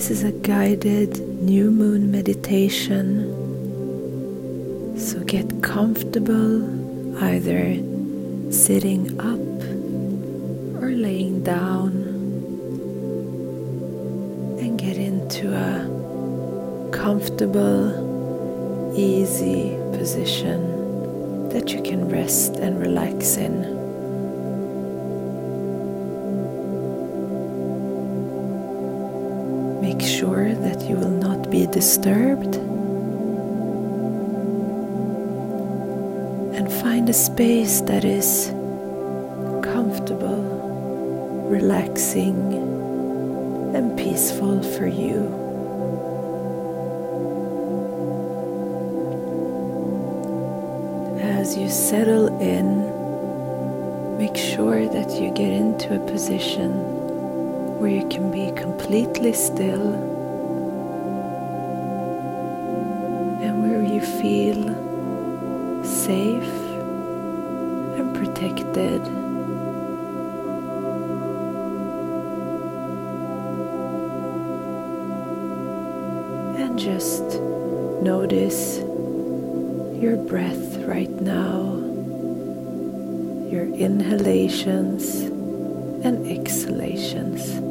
This is a guided new moon meditation. So get comfortable either sitting up or laying down and get into a comfortable, easy position that you can rest and relax in. Sure that you will not be disturbed. And find a space that is comfortable, relaxing, and peaceful for you. As you settle in, make sure that you get into a position where you can be completely still and where you feel safe and protected. And just notice your breath right now, your inhalations and exhalations.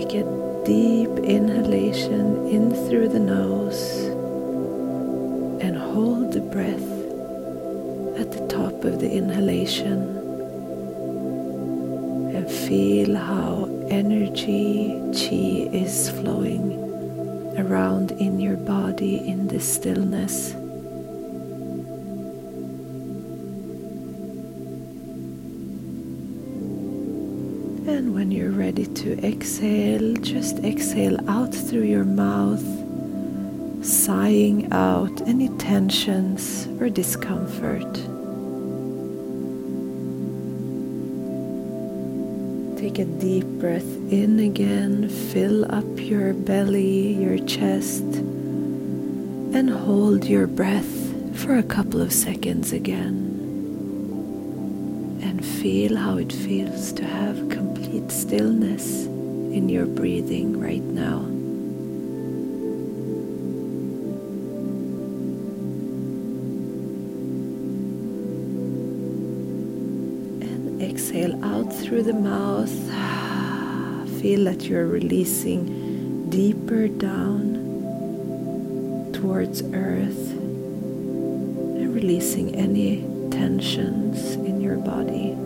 Take a deep inhalation in through the nose and hold the breath at the top of the inhalation and feel how energy, chi is flowing around in your body in this stillness. Ready to exhale, just exhale out through your mouth, sighing out any tensions or discomfort. Take a deep breath in again, fill up your belly, your chest, and hold your breath for a couple of seconds again. And feel how it feels to have stillness in your breathing right now. And exhale out through the mouth. Feel that you're releasing deeper down towards earth and releasing any tensions in your body.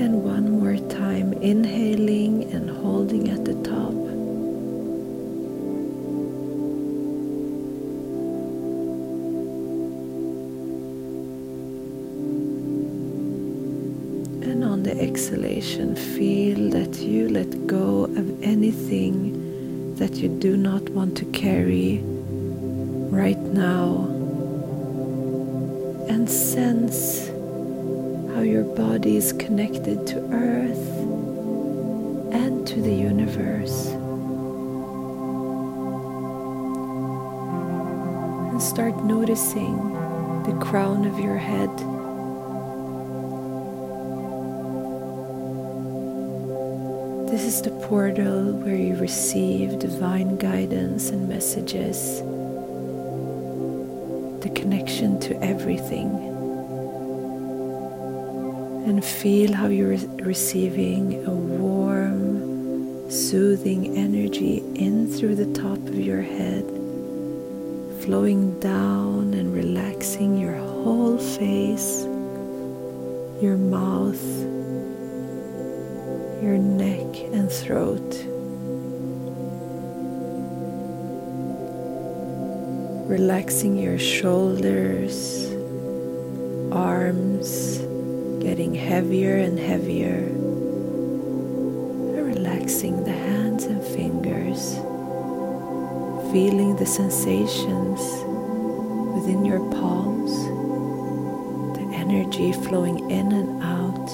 And one more time, inhaling and holding at the top. And on the exhalation, feel that you let go of anything that you do not want to carry right now. And sense your body is connected to earth and to the universe. And start noticing the crown of your head. This is the portal where you receive divine guidance and messages, the connection to everything and feel how you're receiving a warm, soothing energy in through the top of your head, flowing down and relaxing your whole face, your mouth, your neck and throat. Relaxing your shoulders, arms, getting heavier and heavier. And relaxing the hands and fingers, feeling the sensations within your palms, the energy flowing in and out,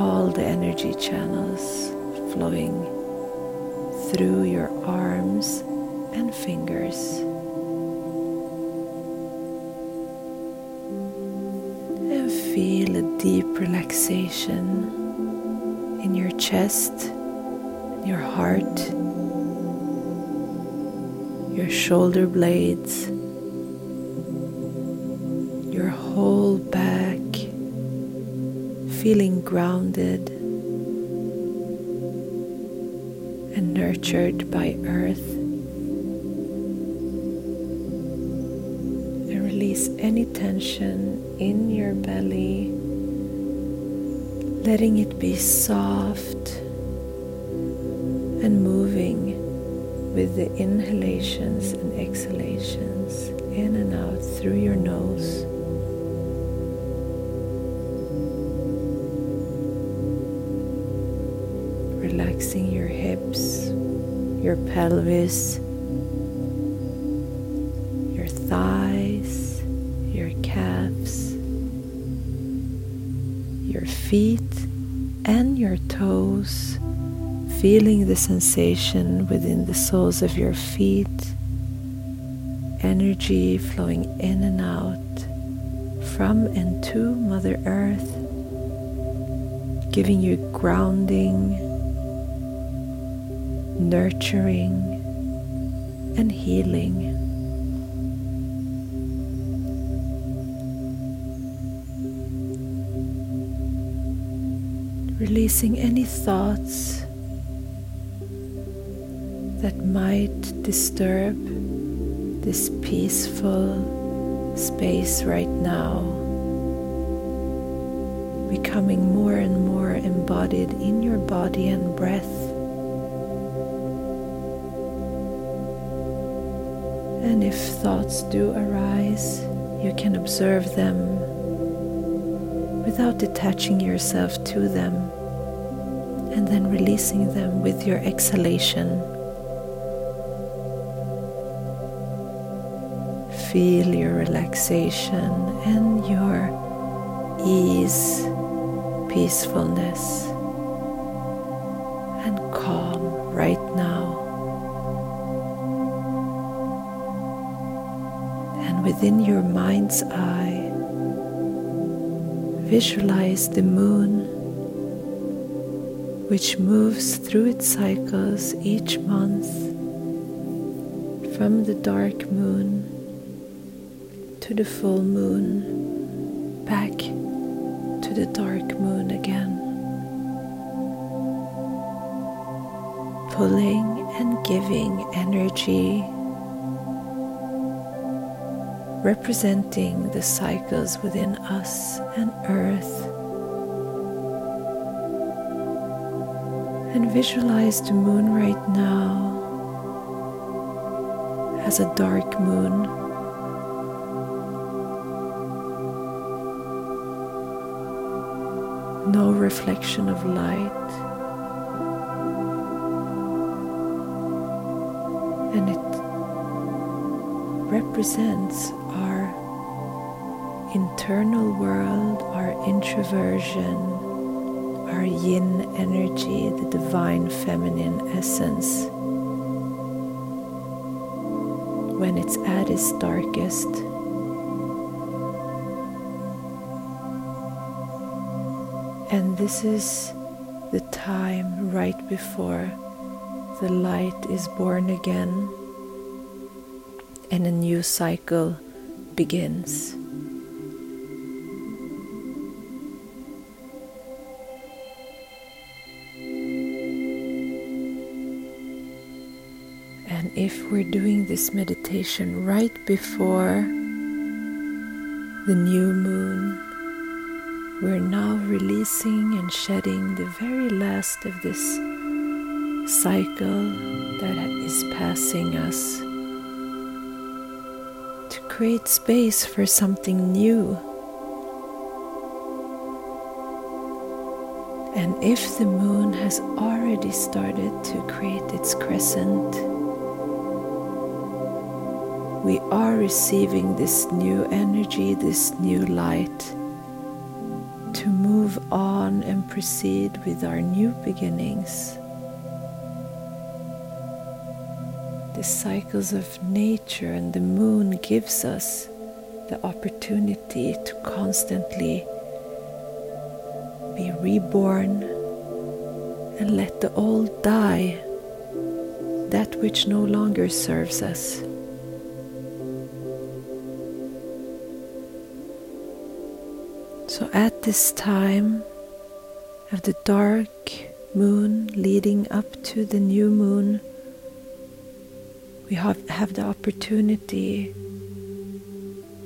all the energy channels flowing through your arms and fingers. Deep relaxation in your chest, your heart, your shoulder blades, your whole back, feeling grounded and nurtured by earth. And release any tension in your belly, letting it be soft and moving with the inhalations and exhalations in and out through your nose. Relaxing your hips, your pelvis, feeling the sensation within the soles of your feet, energy flowing in and out from and to Mother Earth, giving you grounding, nurturing, and healing. Releasing any thoughts that might disturb this peaceful space right now, becoming more and more embodied in your body and breath. And if thoughts do arise, you can observe them without detaching yourself to them and then releasing them with your exhalation. Feel your relaxation and your ease, peacefulness, and calm right now. And within your mind's eye, visualize the moon, which moves through its cycles each month from the dark moon to the full moon, back to the dark moon again. Pulling and giving energy, representing the cycles within us and earth. And visualize the moon right now as a dark moon no reflection of light, and it represents our internal world, our introversion, our yin energy, the divine feminine essence. When it's at its darkest, And this is the time right before the light is born again and a new cycle begins. And if we're doing this meditation right before the new moon, we're now releasing and shedding the very last of this cycle that is passing us to create space for something new. And if the moon has already started to create its crescent, we are receiving this new energy, this new light on and proceed with our new beginnings. The cycles of nature and the moon gives us the opportunity to constantly be reborn and let the old die, that which no longer serves us. So at this time of the dark moon leading up to the new moon, we have, have the opportunity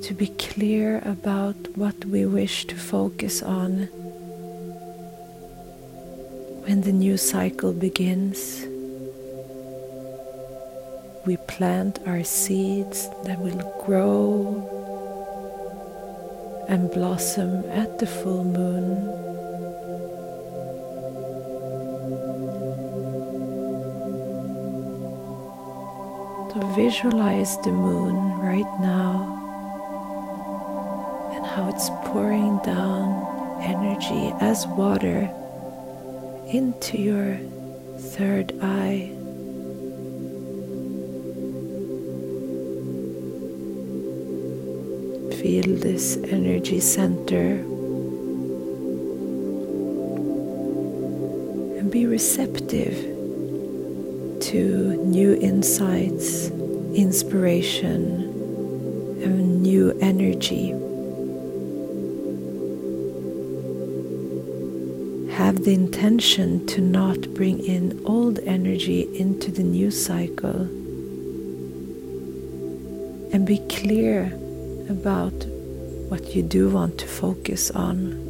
to be clear about what we wish to focus on when the new cycle begins. We plant our seeds that will grow and blossom at the full moon. Visualize the moon right now and how it's pouring down energy as water into your third eye. Feel this energy center and be receptive to new insights inspiration and new energy. Have the intention to not bring in old energy into the new cycle and be clear about what you do want to focus on.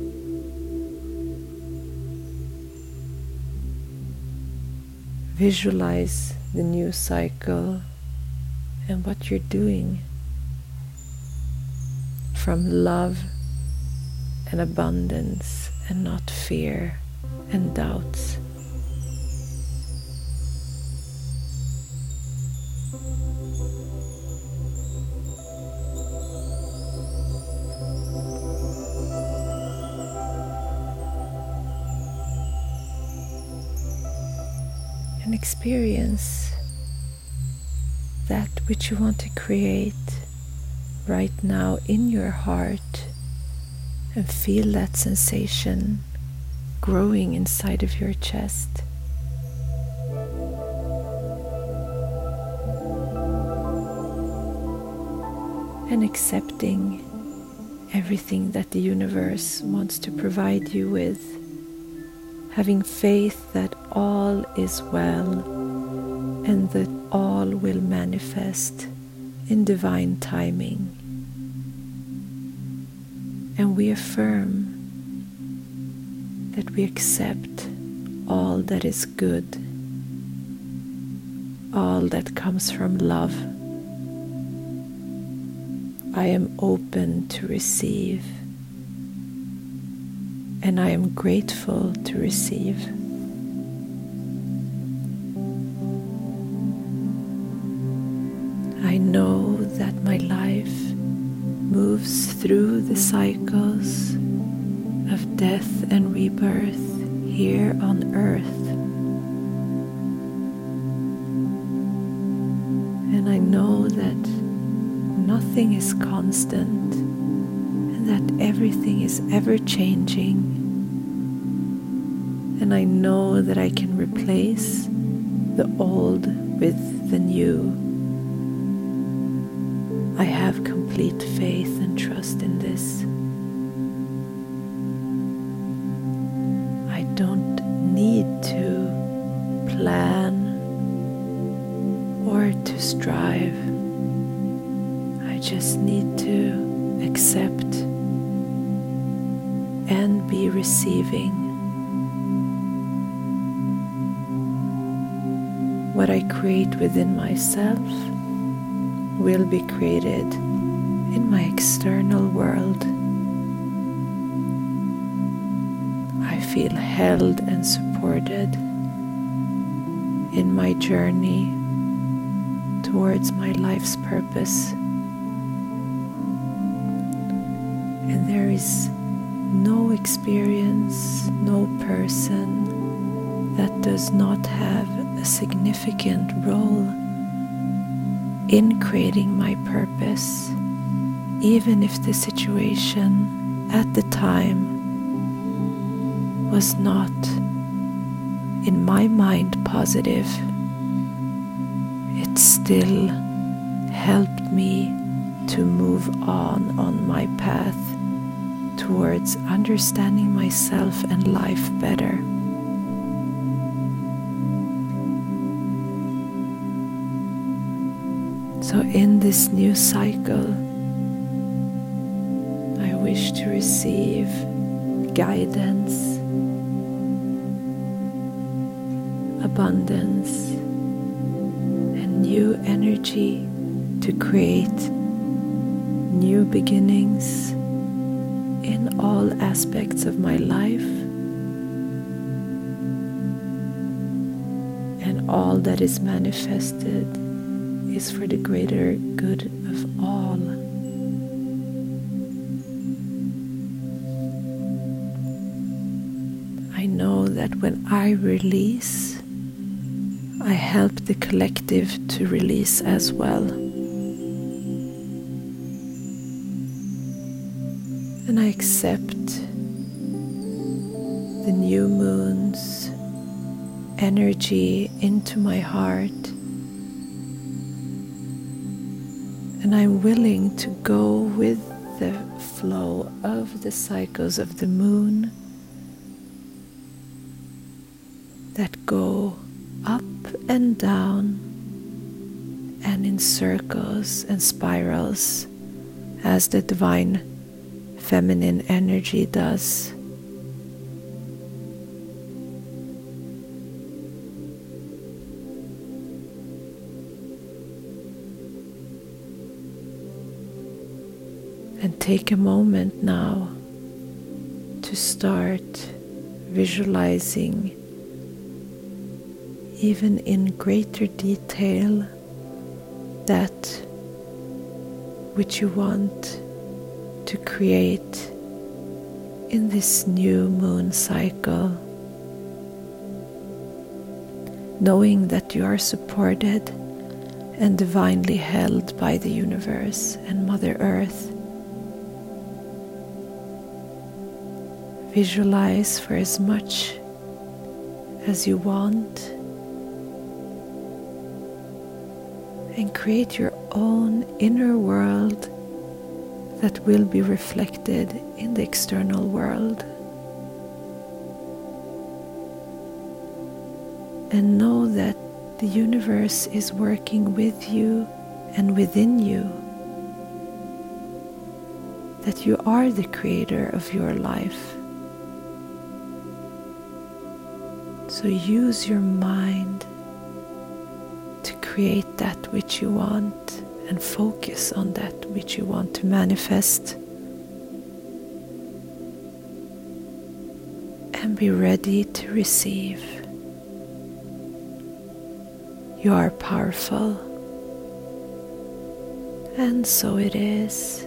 Visualize the new cycle and what you're doing from love and abundance and not fear and doubts. Experience that which you want to create right now in your heart and feel that sensation growing inside of your chest. And accepting everything that the universe wants to provide you with. Having faith that all is well and that all will manifest in divine timing. And we affirm that we accept all that is good, all that comes from love. I am open to receive, and I am grateful to receive. I know that my life moves through the cycles of death and rebirth here on earth. And I know that nothing is constant and that everything is ever changing. And I know that I can replace the old with the new. I have complete faith and trust in this. I don't need to plan or to strive. I just need to accept and be receiving. What I create within myself will be created in my external world. I feel held and supported in my journey towards my life's purpose. And there is no experience, no person that does not have a significant role in creating my purpose, even if the situation at the time was not, in my mind, positive, it still helped me to move on on my path towards understanding myself and life better. So, in this new cycle, I wish to receive guidance, abundance, and new energy to create new beginnings in all aspects of my life and all that is manifested is for the greater good of all. I know that when I release, I help the collective to release as well. And I accept the new moon's energy into my heart And I'm willing to go with the flow of the cycles of the moon that go up and down and in circles and spirals as the divine feminine energy does. And take a moment now to start visualizing, even in greater detail, that which you want to create in this new moon cycle. Knowing that you are supported and divinely held by the universe and Mother Earth. Visualize for as much as you want and create your own inner world that will be reflected in the external world. And know that the universe is working with you and within you. That you are the creator of your life. So use your mind to create that which you want and focus on that which you want to manifest. And be ready to receive. You are powerful, and so it is.